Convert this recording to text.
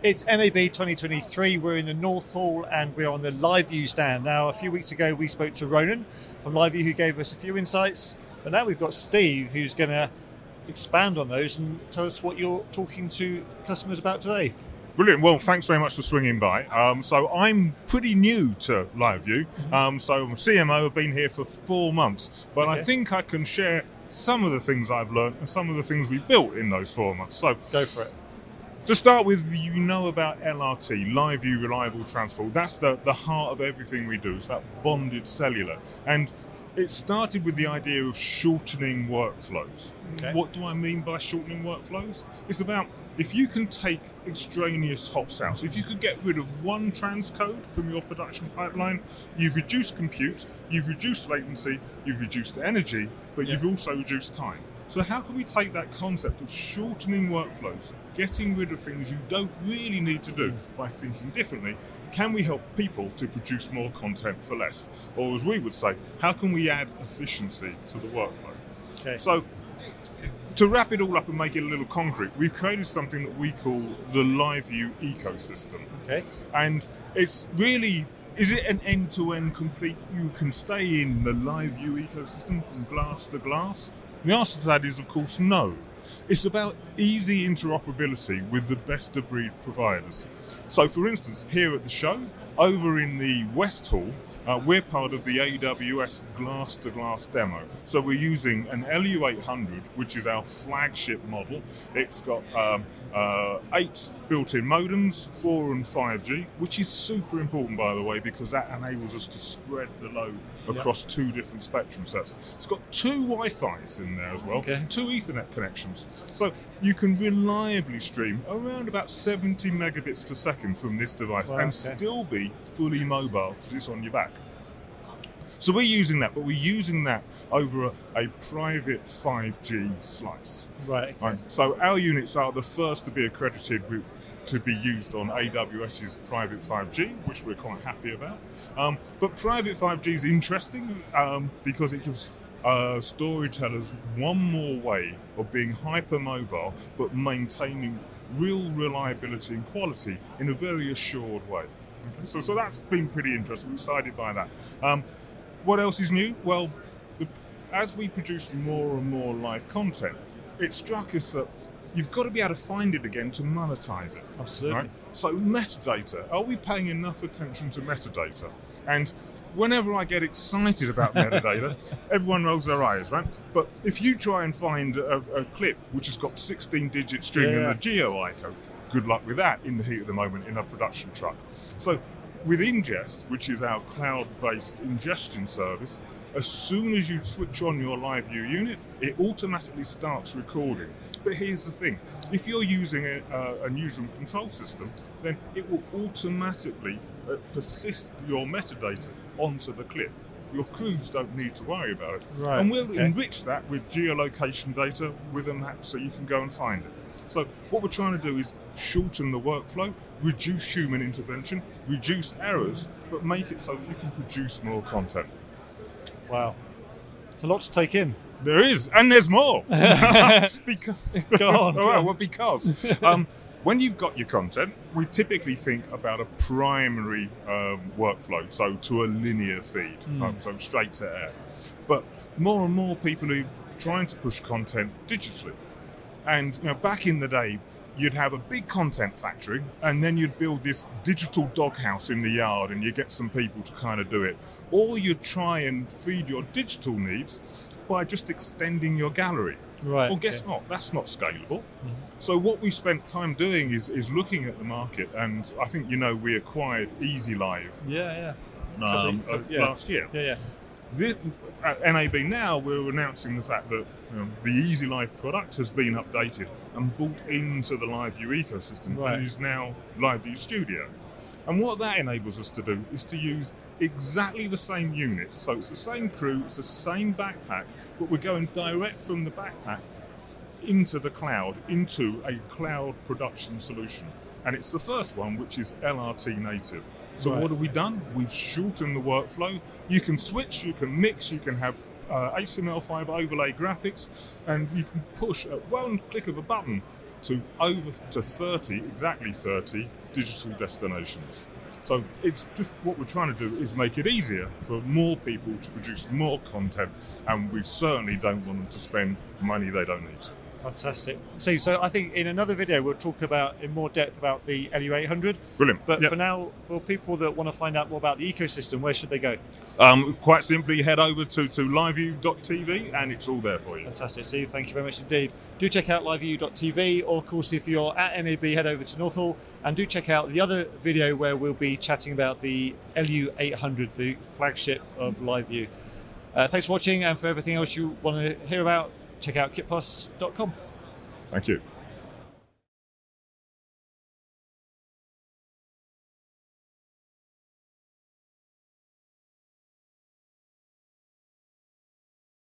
It's NAB 2023. We're in the North Hall and we're on the LiveU stand. Now, a few weeks ago, we spoke to Ronan from LiveU who gave us a few insights, but now we've got Steve who's going to expand on those and tell us what you're talking to customers about today. Brilliant. Well, thanks very much for swinging by. Um, so I'm pretty new to LiveU. Mm-hmm. Um, so I'm CMO. I've been here for four months, but I think I can share some of the things I've learned and some of the things we built in those four months. So Go for it. To start with, you know about LRT, LiveU Reliable Transport. That's the, the heart of everything we do. It's that bonded cellular. And it started with the idea of shortening workflows. Okay. What do I mean by shortening workflows? It's about if you can take extraneous hops out, so if you could get rid of one transcode from your production pipeline, you've reduced compute, you've reduced latency, you've reduced energy, but Yeah. you've also reduced time. So how can we take that concept of shortening workflows, getting rid of things you don't really need to do by thinking differently? Can we help people to produce more content for less? Or as we would say, how can we add efficiency to the workflow? Okay. So to wrap it all up and make it a little concrete, we've created something that we call the LiveU ecosystem. Okay. And it's really is it an end-to-end complete you can stay in the LiveU ecosystem from glass to glass? The answer to that is of course no. It's about easy interoperability with the best of breed providers. So for instance, here at the show, over in the West Hall, uh, we're part of the AWS glass to glass demo. So we're using an LU800, which is our flagship model. It's got um, uh, eight built in modems, 4 and 5G, which is super important, by the way, because that enables us to spread the load across two different spectrum sets. It's got two Wi Fi's in there as well, Okay. two Ethernet connections. So you can reliably stream around about 70 megabits per second from this device Wow, and okay. still be fully mobile because it's on your back. So we're using that, but we're using that over a, a private 5G slice. Right. Right. So our units are the first to be accredited with, to be used on AWS's private 5G, which we're quite happy about. Um, but private 5G is interesting um, because it gives uh, storytellers one more way of being hypermobile but maintaining real reliability and quality in a very assured way. Okay, So, so that's been pretty interesting. We're excited by that. Um, what else is new? Well, the, as we produce more and more live content, it struck us that you've got to be able to find it again to monetize it. Absolutely. Right? So metadata, are we paying enough attention to metadata? And whenever I get excited about metadata, everyone rolls their eyes, right? But if you try and find a, a clip which has got 16 digit string Yeah. and the GeoI code, good luck with that in the heat of the moment in a production truck. So with Ingest, which is our cloud-based ingestion service, as soon as you switch on your LiveU unit, it automatically starts recording. But here's the thing: if you're using a, a, a newsroom control system, then it will automatically uh, persist your metadata onto the clip. Your crews don't need to worry about it, Right, and we'll okay. enrich that with geolocation data with a map, so you can go and find it. So what we're trying to do is shorten the workflow, reduce human intervention, reduce errors, but make it so that you can produce more content. Wow. It's a lot to take in. There is, and there's more. because, Go on, All right, well, because um, when you've got your content, we typically think about a primary um, workflow, so to a linear feed, Hmm. um, so straight to air. But more and more people are trying to push content digitally. And you know, back in the day, you'd have a big content factory, and then you'd build this digital doghouse in the yard, and you get some people to kind of do it. Or you'd try and feed your digital needs by just extending your gallery. Right. Well, guess okay. what? That's not scalable. So what we spent time doing is, is looking at the market, and I think you know we acquired Easy Live Yeah, yeah. um, uh, yeah. last year. Yeah, yeah. This, at NAB now, we're announcing the fact that you know, the Easy Live product has been updated and brought into the LiveU ecosystem Right. and is now LiveU Studio. And what that enables us to do is to use exactly the same units. So it's the same crew, it's the same backpack, but we're going direct from the backpack into the cloud, into a cloud production solution. And it's the first one, which is LRT native. So Right. what have we done? We've shortened the workflow. You can switch, you can mix, you can have uh, HTML5 overlay graphics, and you can push at one click of a button to over to 30, exactly 30 digital destinations. So it's just what we're trying to do is make it easier for more people to produce more content, and we certainly don't want them to spend money they don't need. Fantastic. So, so I think in another video we'll talk about in more depth about the LU800. Brilliant. But Yep. for now, for people that want to find out more about the ecosystem, where should they go? Um, quite simply, head over to, to liveu.tv and it's all there for you. Fantastic, Steve. Thank you very much indeed. Do check out liveu.tv, or of course, if you're at NAB, head over to Northall and do check out the other video where we'll be chatting about the LU800, the flagship of LiveU. Uh, thanks for watching, and for everything else you want to hear about, check out kitposts.com. Thank you.